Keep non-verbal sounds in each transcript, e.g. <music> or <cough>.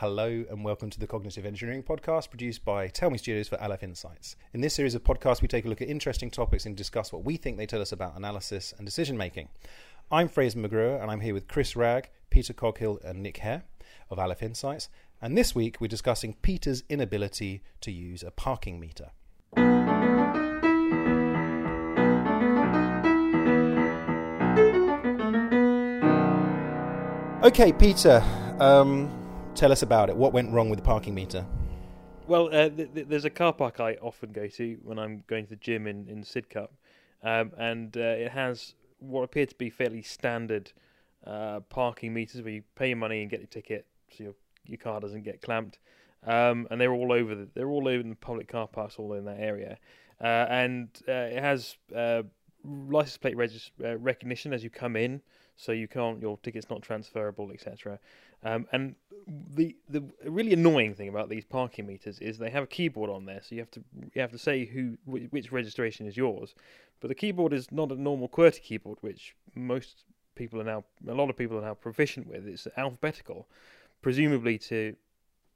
Hello and welcome to the Cognitive Engineering Podcast produced by Tell Me Studios for Aleph Insights. In this series of podcasts, we take a look at interesting topics and discuss what we think they tell us about analysis and decision making. I'm Fraser McGrew and I'm here with Chris Ragg, Peter Coghill, and Nick Hare of Aleph Insights. And this week we're discussing Peter's inability to use a parking meter. Okay, Peter, um, tell us about it. What went wrong with the parking meter? Well, uh, th- th- there's a car park I often go to when I'm going to the gym in, in Sidcup, um, and uh, it has what appear to be fairly standard uh, parking meters where you pay your money and get your ticket, so your your car doesn't get clamped. Um, and they're all over the, they're all over the public car parks all in that area, uh, and uh, it has uh, license plate regis- recognition as you come in, so you can't your ticket's not transferable, etc. Um, and the the really annoying thing about these parking meters is they have a keyboard on there, so you have to you have to say who which registration is yours. But the keyboard is not a normal QWERTY keyboard, which most people are now a lot of people are now proficient with. It's alphabetical, presumably to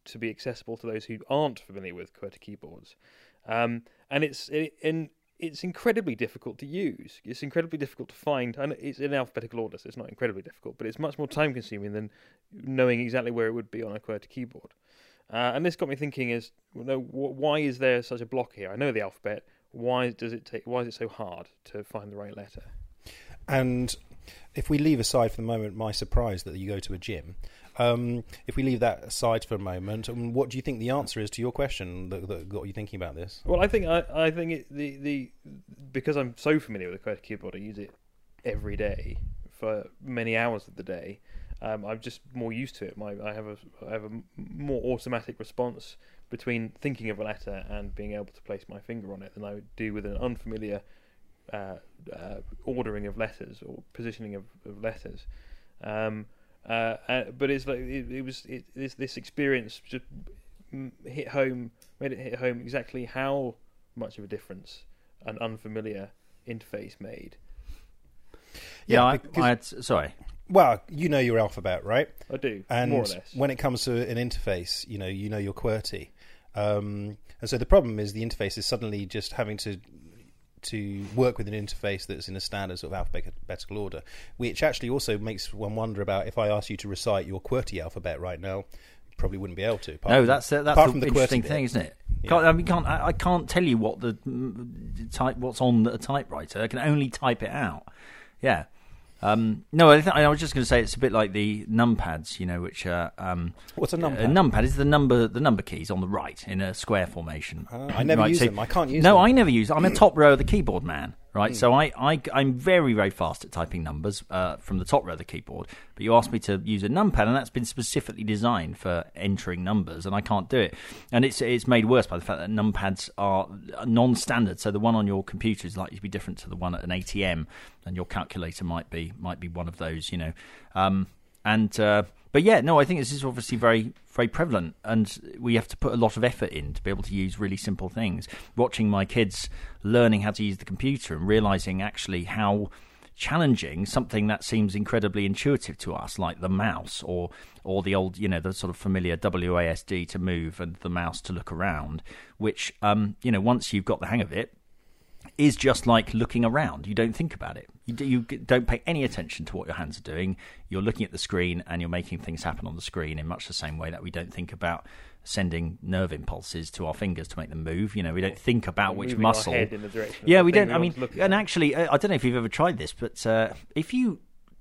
to be accessible to those who aren't familiar with QWERTY keyboards. Um, and it's it, in it's incredibly difficult to use. It's incredibly difficult to find, and it's in alphabetical order, so it's not incredibly difficult, but it's much more time consuming than knowing exactly where it would be on a QWERTY keyboard. Uh, and this got me thinking: is you know, why is there such a block here? I know the alphabet. Why does it take? Why is it so hard to find the right letter? And if we leave aside for the moment my surprise that you go to a gym, um, if we leave that aside for a moment, um, what do you think the answer is to your question that, that got you thinking about this? Well, I think I, I think it, the the because I'm so familiar with the keyboard, I use it every day for many hours of the day. Um, I'm just more used to it. My I have a I have a more automatic response between thinking of a letter and being able to place my finger on it than I would do with an unfamiliar uh, uh, ordering of letters or positioning of, of letters. Um, uh, uh, but it's like it, it was it, this this experience just hit home, made it hit home exactly how much of a difference an unfamiliar interface made. Yeah, yeah I, I had, sorry. Well, you know your alphabet, right? I do, and more or less. when it comes to an interface, you know you know your QWERTY, um, and so the problem is the interface is suddenly just having to to work with an interface that's in a standard sort of alphabetical order, which actually also makes one wonder about if I asked you to recite your QWERTY alphabet right now, you probably wouldn't be able to. No, that's uh, that's the, the interesting thing, isn't it? Yeah. Can't, I mean, can't I, I, can't tell you what the type what's on a typewriter. I can only type it out. Yeah, um, no, I, th- I, was just going to say it's a bit like the numpads, you know, which are um, what's a numpad? A numpad is the number the number keys on the right in a square formation. Uh, I never right, use so, them. I can't use no, them. I never use. I'm a top row of the keyboard man right? Mm. So I, I, I'm very, very fast at typing numbers uh, from the top row of the keyboard. But you asked me to use a numpad, and that's been specifically designed for entering numbers, and I can't do it. And it's it's made worse by the fact that numpads are non-standard. So the one on your computer is likely to be different to the one at an ATM, and your calculator might be might be one of those, you know. Um, and uh, but yeah, no, I think this is obviously very very prevalent, and we have to put a lot of effort in to be able to use really simple things. Watching my kids learning how to use the computer and realizing actually how challenging something that seems incredibly intuitive to us, like the mouse or or the old, you know, the sort of familiar WASD to move and the mouse to look around, which um, you know, once you've got the hang of it, is just like looking around. You don't think about it. You, do, you don't pay any attention to what your hands are doing. You're looking at the screen and you're making things happen on the screen in much the same way that we don't think about sending nerve impulses to our fingers to make them move. You know, we don't think about which muscle. yeah, we don't. I mean, and actually, I don't know if you've ever tried this, but uh, if you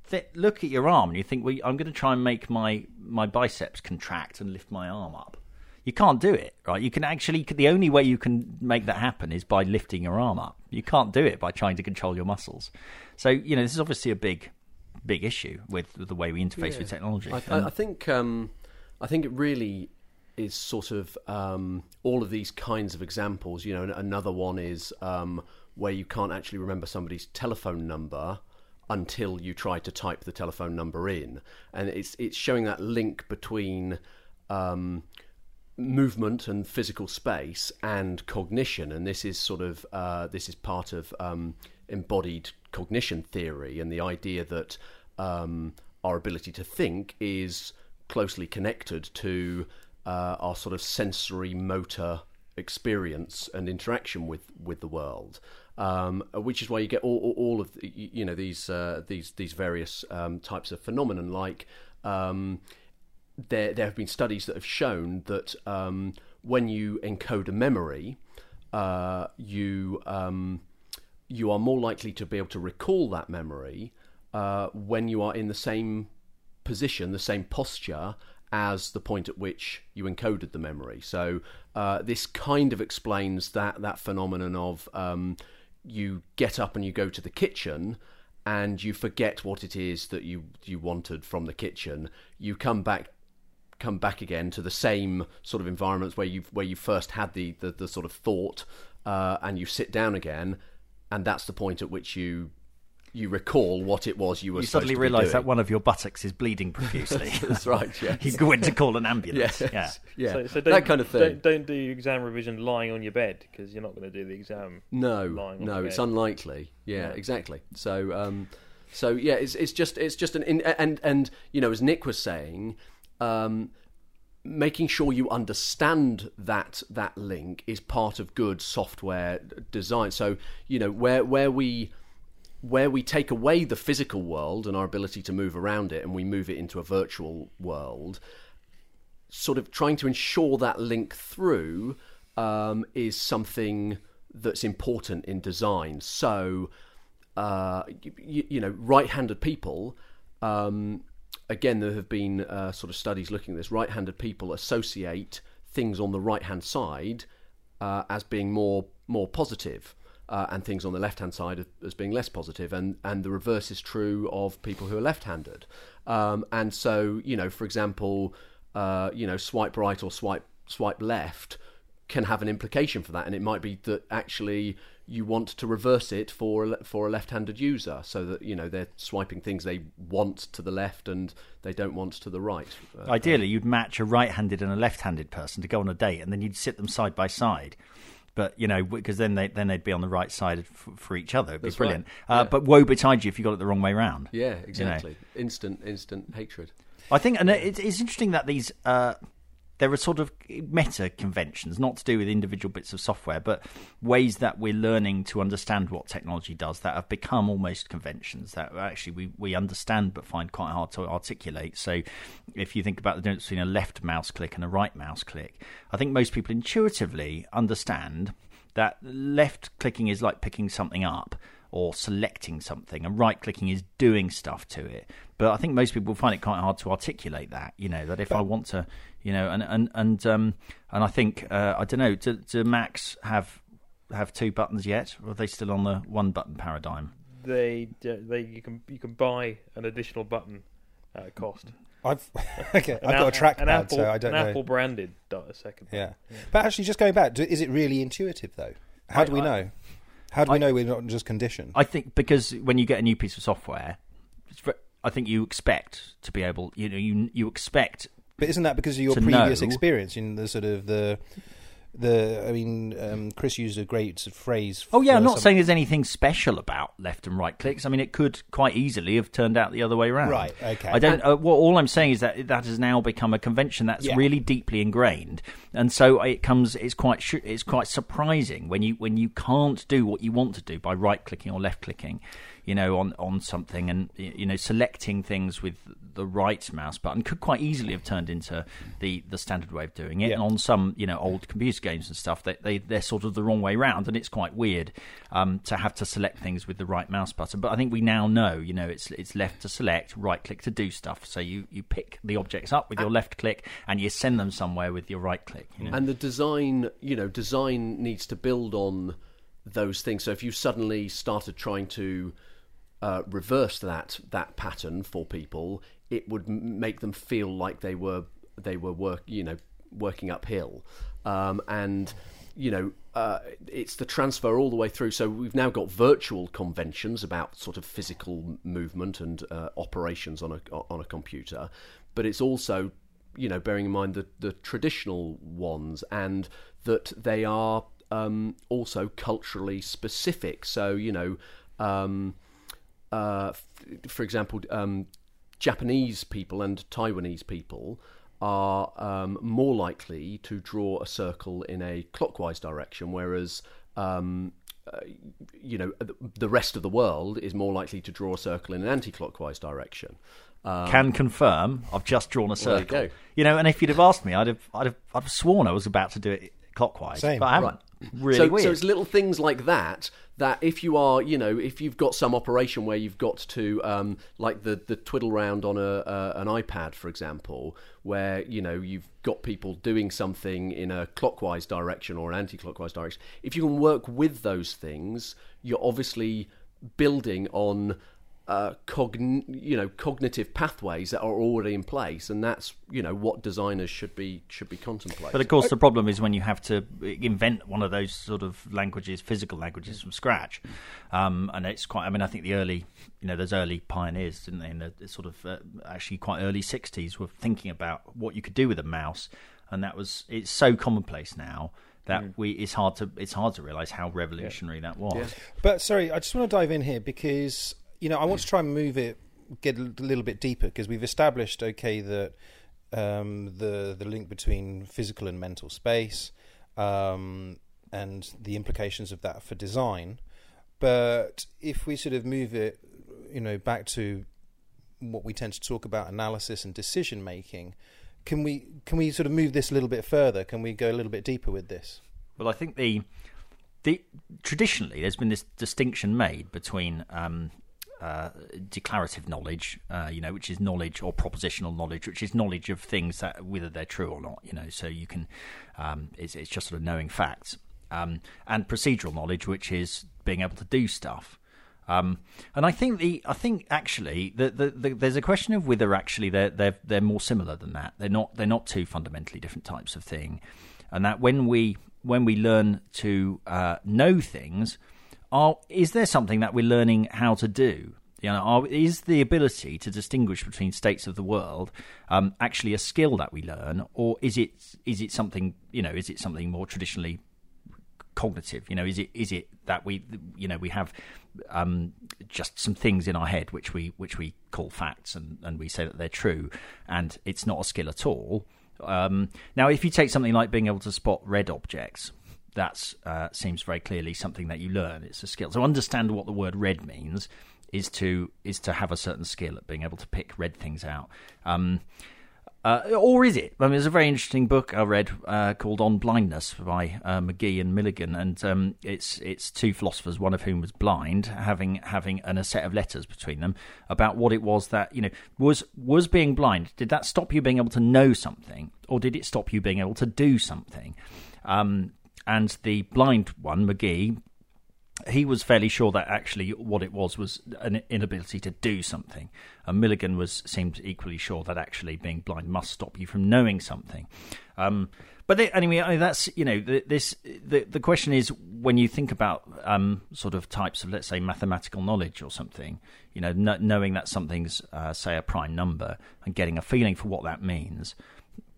th- look at your arm and you think, "Well, I'm going to try and make my my biceps contract and lift my arm up," You can't do it, right? You can actually, the only way you can make that happen is by lifting your arm up. You can't do it by trying to control your muscles. So, you know, this is obviously a big, big issue with, with the way we interface yeah. with technology. I, I, I think, um, I think it really is sort of um, all of these kinds of examples. You know, another one is um, where you can't actually remember somebody's telephone number until you try to type the telephone number in, and it's it's showing that link between um, movement and physical space and cognition, and this is sort of uh, this is part of um, embodied cognition theory and the idea that um, our ability to think is closely connected to uh, our sort of sensory motor experience and interaction with with the world. Um, which is why you get all, all, of you know these uh, these these various um, types of phenomenon. Like um, there there have been studies that have shown that um, when you encode a memory, uh, you um, you are more likely to be able to recall that memory uh, when you are in the same position, the same posture as the point at which you encoded the memory. So uh, this kind of explains that that phenomenon of um, you get up and you go to the kitchen and you forget what it is that you you wanted from the kitchen. You come back come back again to the same sort of environments where you where you first had the the, the sort of thought, uh, and you sit down again, and that's the point at which you you recall what it was you were. You supposed suddenly realise that one of your buttocks is bleeding profusely. <laughs> That's right. <laughs> Yeah, you go in to call an ambulance. Yes. Yeah. Yeah. So, so don't, that kind of thing. Don't, don't do exam revision lying on your bed because you're not going to do the exam. No, lying on no, the it's bed. unlikely. Yeah, Yeah. exactly. So, um, so yeah, it's it's just it's just an in, and and you know, as Nick was saying, um, making sure you understand that that link is part of good software design. So, you know, where where we where we take away the physical world and our ability to move around it and we move it into a virtual world, sort of trying to ensure that link through um, is something that's important in design. So, uh, you, you know, right-handed people. Um, again, there have been uh, sort of studies looking at this. Right-handed people associate things on the right-hand side uh, as being more more positive, uh, and things on the left-hand side as being less positive, and and the reverse is true of people who are left-handed. Um, and so, you know, for example, uh, you know, swipe right or swipe swipe left can have an implication for that, and it might be that actually you want to reverse it for a, for a left-handed user, so that you know they're swiping things they want to the left and they don't want to the right. Uh, Ideally, you'd match a right-handed and a left-handed person to go on a date, and then you'd sit them side by side. But you know, because then they then they'd be on the right side f- for each other. It'd be That's right. brilliant. Uh, Yeah. But woe betide you if you got it the wrong way round. yeah, exactly. Instant, instant hatred. I think, and it, it's interesting that these uh, there are sort of meta conventions, not to do with individual bits of software, but ways that we're learning to understand what technology does that have become almost conventions that actually we, we understand but find quite hard to articulate. So, if you think about the difference between a left mouse click and a right mouse click, I think most people intuitively understand that left clicking is like picking something up or selecting something, and right clicking is doing stuff to it. But I think most people find it quite hard to articulate that. You know that if I want to, you know, and and and um, and I think uh, I don't know. Do, do Macs have have two buttons yet, or are they still on the one button paradigm? They they you can you can buy an additional button at a cost. I've <laughs> okay. An I've got a Al- trackpad, an Apple, so I don't an know. Apple branded a second. Yeah. but actually, just going back, do, is it really intuitive though? How I- do we I- know? How do we I- know we're not just conditioned? I think because when you get a new piece of software, I think you expect to be able, you know, you you expect But isn't that because of your previous know- experience in the sort of the the? I mean, um, Chris used a great phrase. Oh yeah, I'm not some- saying there's anything special about left and right clicks. I mean, it could quite easily have turned out the other way around. Right, okay. I don't. Uh, well, all I'm saying is that that has now become a convention that's Yeah. really deeply ingrained, and so it comes. It's quite. sh- It's quite surprising when you when you can't do what you want to do by right clicking or left clicking. You know, on, on something, and you know, selecting things with the right mouse button could quite easily have turned into the, the standard way of doing it. Yeah. And on some, you know, old computer games and stuff, they, they they're sort of the wrong way round, and it's quite weird um, to have to select things with the right mouse button. But I think we now know, you know, it's it's left to select, right click to do stuff. So you, you pick the objects up with your left click, and you send them somewhere with your right click. You know? And the design, you know, design needs to build on those things. So if you suddenly started trying to uh, reverse that that pattern for people, it would make them feel like they were they were work, you know, working uphill, um, and you know. Uh, it's the transfer all the way through. So we've now got virtual conventions about sort of physical movement and uh, operations on a on a computer, but it's also you know, bearing in mind the, the traditional ones and that they are um, also culturally specific. So, you know, um, uh, f- for example, um, Japanese people and Taiwanese people are um, more likely to draw a circle in a clockwise direction, whereas um, uh, you know the rest of the world is more likely to draw a circle in an anti-clockwise direction. Um, Can confirm. I've just drawn a circle. Well, you, you, know, and if you'd have asked me, I'd have, I'd have, I'd have sworn I was about to do it clockwise. Same. But I haven't. Right. Really so, weird. so it's little things like that that if you are, you know, if you've got some operation where you've got to, um, like the the twiddle round on a uh, an iPad, for example, where you know you've got people doing something in a clockwise direction or an anti-clockwise direction. If you can work with those things, you're obviously building on uh, cogn- you know cognitive pathways that are already in place, and that's you know what designers should be should be contemplating. But of course, the problem is when you have to invent one of those sort of languages, physical languages from scratch, um, and it's quite. I mean, I think the early, you know, those early pioneers, didn't they, in the sort of uh, actually quite early '60s, were thinking about what you could do with a mouse, and that was it's so commonplace now that mm. we it's hard to it's hard to realize how revolutionary yeah. that was. Yeah. But sorry, I just want to dive in here because you know, I want to try and move it, get a little bit deeper because we've established, okay, that um, the the link between physical and mental space, um, and the implications of that for design. But if we sort of move it, you know, back to what we tend to talk about analysis and decision making, can we can we sort of move this a little bit further? Can we go a little bit deeper with this? Well, I think the the traditionally there's been this distinction made between um, uh, declarative knowledge, uh, you know, which is knowledge or propositional knowledge, which is knowledge of things that whether they're true or not, you know. So you can, um, it's, it's just sort of knowing facts, um, and procedural knowledge, which is being able to do stuff. Um, and I think the I think actually the, the, the, there's a question of whether actually they're they're they're more similar than that. They're not they're not two fundamentally different types of thing, and that when we when we learn to uh, know things are is there something that we're learning how to do? You know, are, is the ability to distinguish between states of the world um, actually a skill that we learn, or is it is it something you know is it something more traditionally cognitive? You know, is it is it that we you know we have um, just some things in our head which we which we call facts and, and we say that they're true, and it's not a skill at all. Um, now, if you take something like being able to spot red objects, that uh, seems very clearly something that you learn. It's a skill. So understand what the word red means is to is to have a certain skill at being able to pick red things out. Um, uh, or is it? I mean, there's a very interesting book I read uh, called On Blindness by uh, Magee and Milligan, and um, it's it's two philosophers, one of whom was blind, having having and a set of letters between them about what it was that you know was was being blind. Did that stop you being able to know something, or did it stop you being able to do something? Um, and the blind one, Magee, he was fairly sure that actually what it was was an inability to do something. And Milligan was seemed equally sure that actually being blind must stop you from knowing something. Um, but they, anyway, that's you know this. The the question is when you think about um, sort of types of let's say mathematical knowledge or something, you know, knowing that something's uh, say a prime number and getting a feeling for what that means,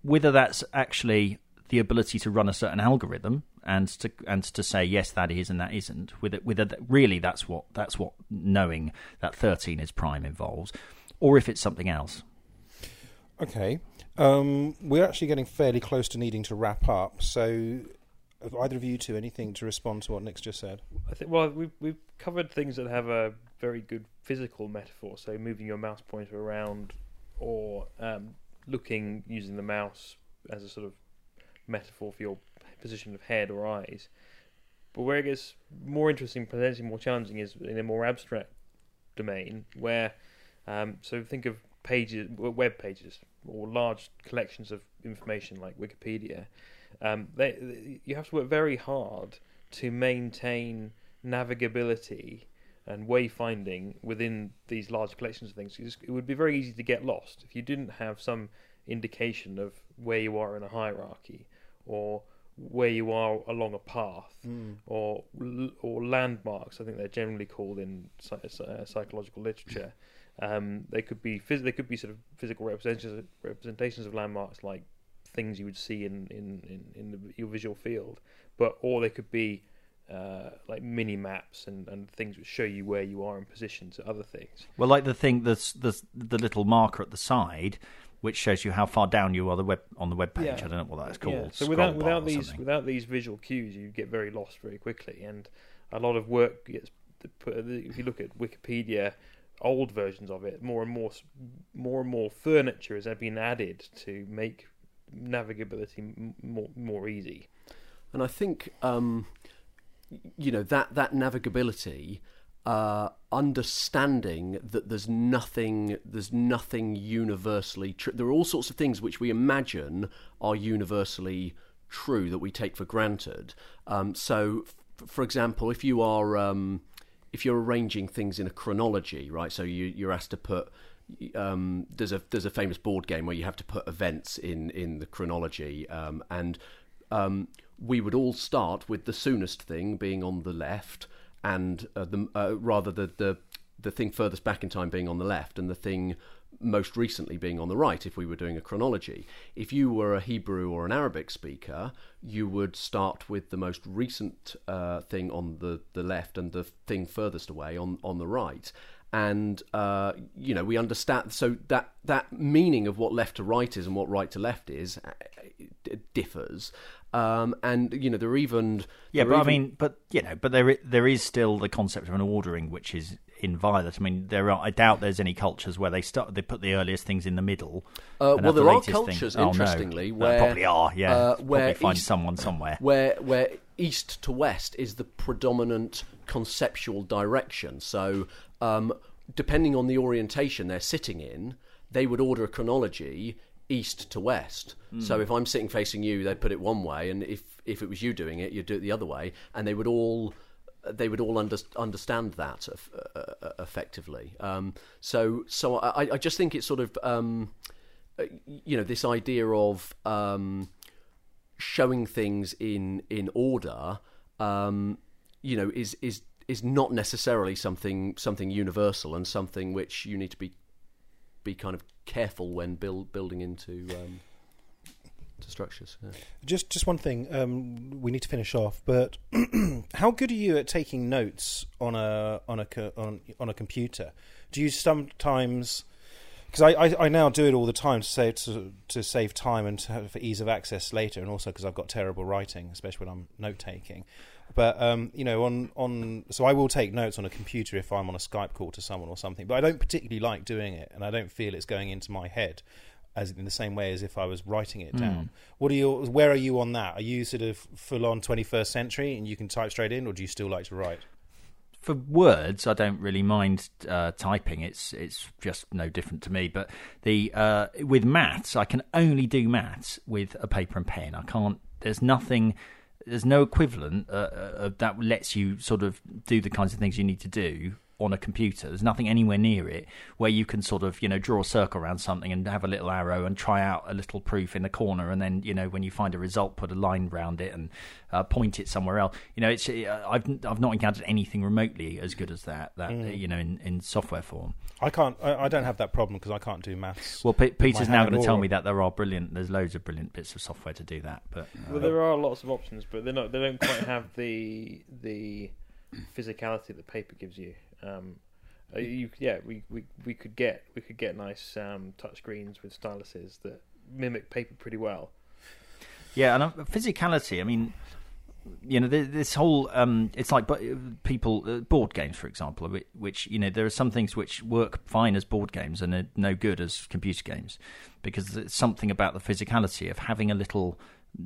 whether that's actually the ability to run a certain algorithm and to and to say yes that is and that isn't with it with it really that's what that's what knowing that 13 is prime involves or if it's something else. Okay. Um, we're actually getting fairly close to needing to wrap up. So have either of you two anything to respond to what Nick's just said? I think well we've we've covered things that have a very good physical metaphor. So moving your mouse pointer around or um, looking using the mouse as a sort of metaphor for your position of head or eyes. But where it gets more interesting, potentially more challenging, is in a more abstract domain where, um, so think of pages, web pages, or large collections of information like Wikipedia. Um, they, you have to work very hard to maintain navigability and wayfinding within these large collections of things. It would be very easy to get lost if you didn't have some indication of where you are in a hierarchy or where you are along a path mm. or or landmarks. I think they're generally called in uh, psychological literature. Um, they could be phys- they could be sort of physical representations representations of landmarks like things you would see in in in, in the, your visual field, but or they could be uh, like mini maps and, and things which show you where you are in position to other things. Well, like the thing, the the the little marker at the side, which shows you how far down you are the web on the web page. Yeah. I don't know what that's called. Yeah. So scroll without bar without or these something. without these visual cues, you get very lost very quickly, and a lot of work gets put. If you look at Wikipedia, old versions of it, more and more more and more furniture has been added to make navigability more more easy. And I think, um, you know, that that navigability, uh, understanding that there's nothing, there's nothing universally true. There are all sorts of things which we imagine are universally true that we take for granted. Um, so, f- for example, if you are um, if you're arranging things in a chronology, right? So you, you're asked to put um, there's a there's a famous board game where you have to put events in in the chronology, um, and um, we would all start with the soonest thing being on the left, and uh, the uh, rather the, the the thing furthest back in time being on the left, and the thing most recently being on the right if we were doing a chronology. If you were a Hebrew or an Arabic speaker, you would start with the most recent uh, thing on the, the left and the thing furthest away on, on the right. And uh, you know we understand so that that meaning of what left to right is and what right to left is uh, differs, um, and you know there are even Yeah, there but I mean, but you know, but there there is still the concept of an ordering which is inviolate. I mean, there are. I doubt there's any cultures where they start they put the earliest things in the middle. Uh, well, have the there are latest thing- cultures, Oh, no. interestingly, There where probably are. Yeah, uh, Probably find east- someone somewhere. where where east to west is the predominant conceptual direction. So, um, depending on the orientation they're sitting in, they would order a chronology east to west. Hmm. So, if I'm sitting facing you, they'd put it one way, and if if it was you doing it, you'd do it the other way, and they would all. They would all under, understand that uh, uh, effectively. Um, so, so I, I just think it's sort of, um, uh, you know, this idea of um, showing things in in order, um, you know, is is is not necessarily something something universal and something which you need to be be kind of careful when build, building into um, to structures. Yeah. Just just one thing. Um, we need to finish off, but <clears throat> how good are you at taking notes on a on a on on a computer? Do you sometimes? Because I, I, I now do it all the time to save to, to save time and to for ease of access later, and also because I've got terrible writing, especially when I'm note taking. But um, you know, on on so I will take notes on a computer if I'm on a Skype call to someone or something. But I don't particularly like doing it, and I don't feel it's going into my head as in the same way as if I was writing it down. What are you? Where are you on that? Are you sort of full on 21st century and you can type straight in, or do you still like to write? for words, I don't really mind uh, typing. It's it's just no different to me. But the uh, with maths, I can only do maths with a paper and pen. I can't. There's nothing. There's no equivalent uh, uh, that lets you sort of do the kinds of things you need to do on a computer. There's nothing anywhere near it where you can sort of you know draw a circle around something and have a little arrow and try out a little proof in the corner, and then you know when you find a result, put a line round it and uh, point it somewhere else. You know, it's uh, I've I've not encountered anything remotely as good as that. That uh, you know in, in software form. I can't. I, I don't have that problem because I can't do maths. Well, Pe- Peter's now going to tell me that there are brilliant. There's loads of brilliant bits of software to do that, but uh, Well, there are lots of options, but they're not. They don't quite have the the physicality that paper gives you. Um, uh, you yeah, we, we, we could get we could get nice um, touch screens with styluses that mimic paper pretty well. Yeah, and uh, physicality. I mean, you know, this whole um, it's like people uh, board games, for example, which, you know there are some things which work fine as board games and are no good as computer games because there's something about the physicality of having a little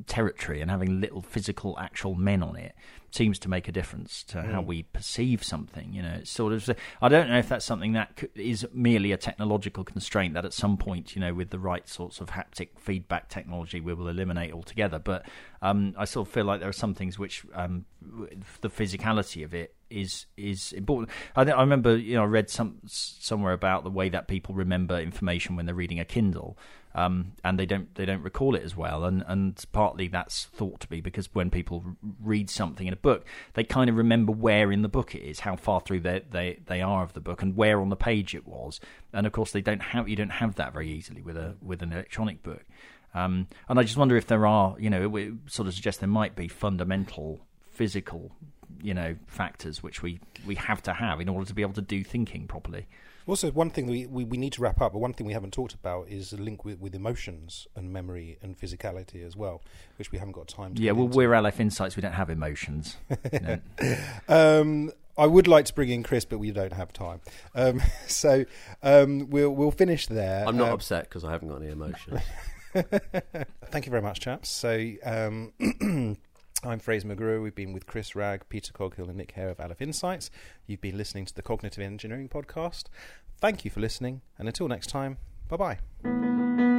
territory and having little physical actual men on it seems to make a difference to how we perceive something you know it's sort of i don't know if that's something that is merely a technological constraint that at some point you know with the right sorts of haptic feedback technology we will eliminate altogether but um, i sort of feel like there are some things which um, the physicality of it is is important. I, think- I remember, you know, I read some somewhere about the way that people remember information when they're reading a Kindle, um, and they don't they don't recall it as well. And and partly that's thought to be because when people read something in a book, they kind of remember where in the book it is, how far through they they they are of the book, and where on the page it was. And of course, they don't have you don't have that very easily with a with an electronic book. Um, and I just wonder if there are, you know, it sort of suggests there might be fundamental physical you know factors which we we have to have in order to be able to do thinking properly. Also, one thing we, we, we need to wrap up, but one thing we haven't talked about is the link with, with emotions and memory and physicality as well, which we haven't got time to. Yeah, well, into. we're Aleph Insights. We don't have emotions. <laughs> you know. Um, I would like to bring in Chris, but we don't have time. Um, <laughs> so um, we'll we'll finish there. I'm not Um, upset because I haven't got any emotions. <laughs> Thank you very much, chaps. So um, <clears throat> I'm Fraser McGrew. We've been with Chris Ragg, Peter Coghill, and Nick Hare of Aleph Insights. You've been listening to the Cognitive Engineering Podcast. Thank you for listening, and until next time, bye bye.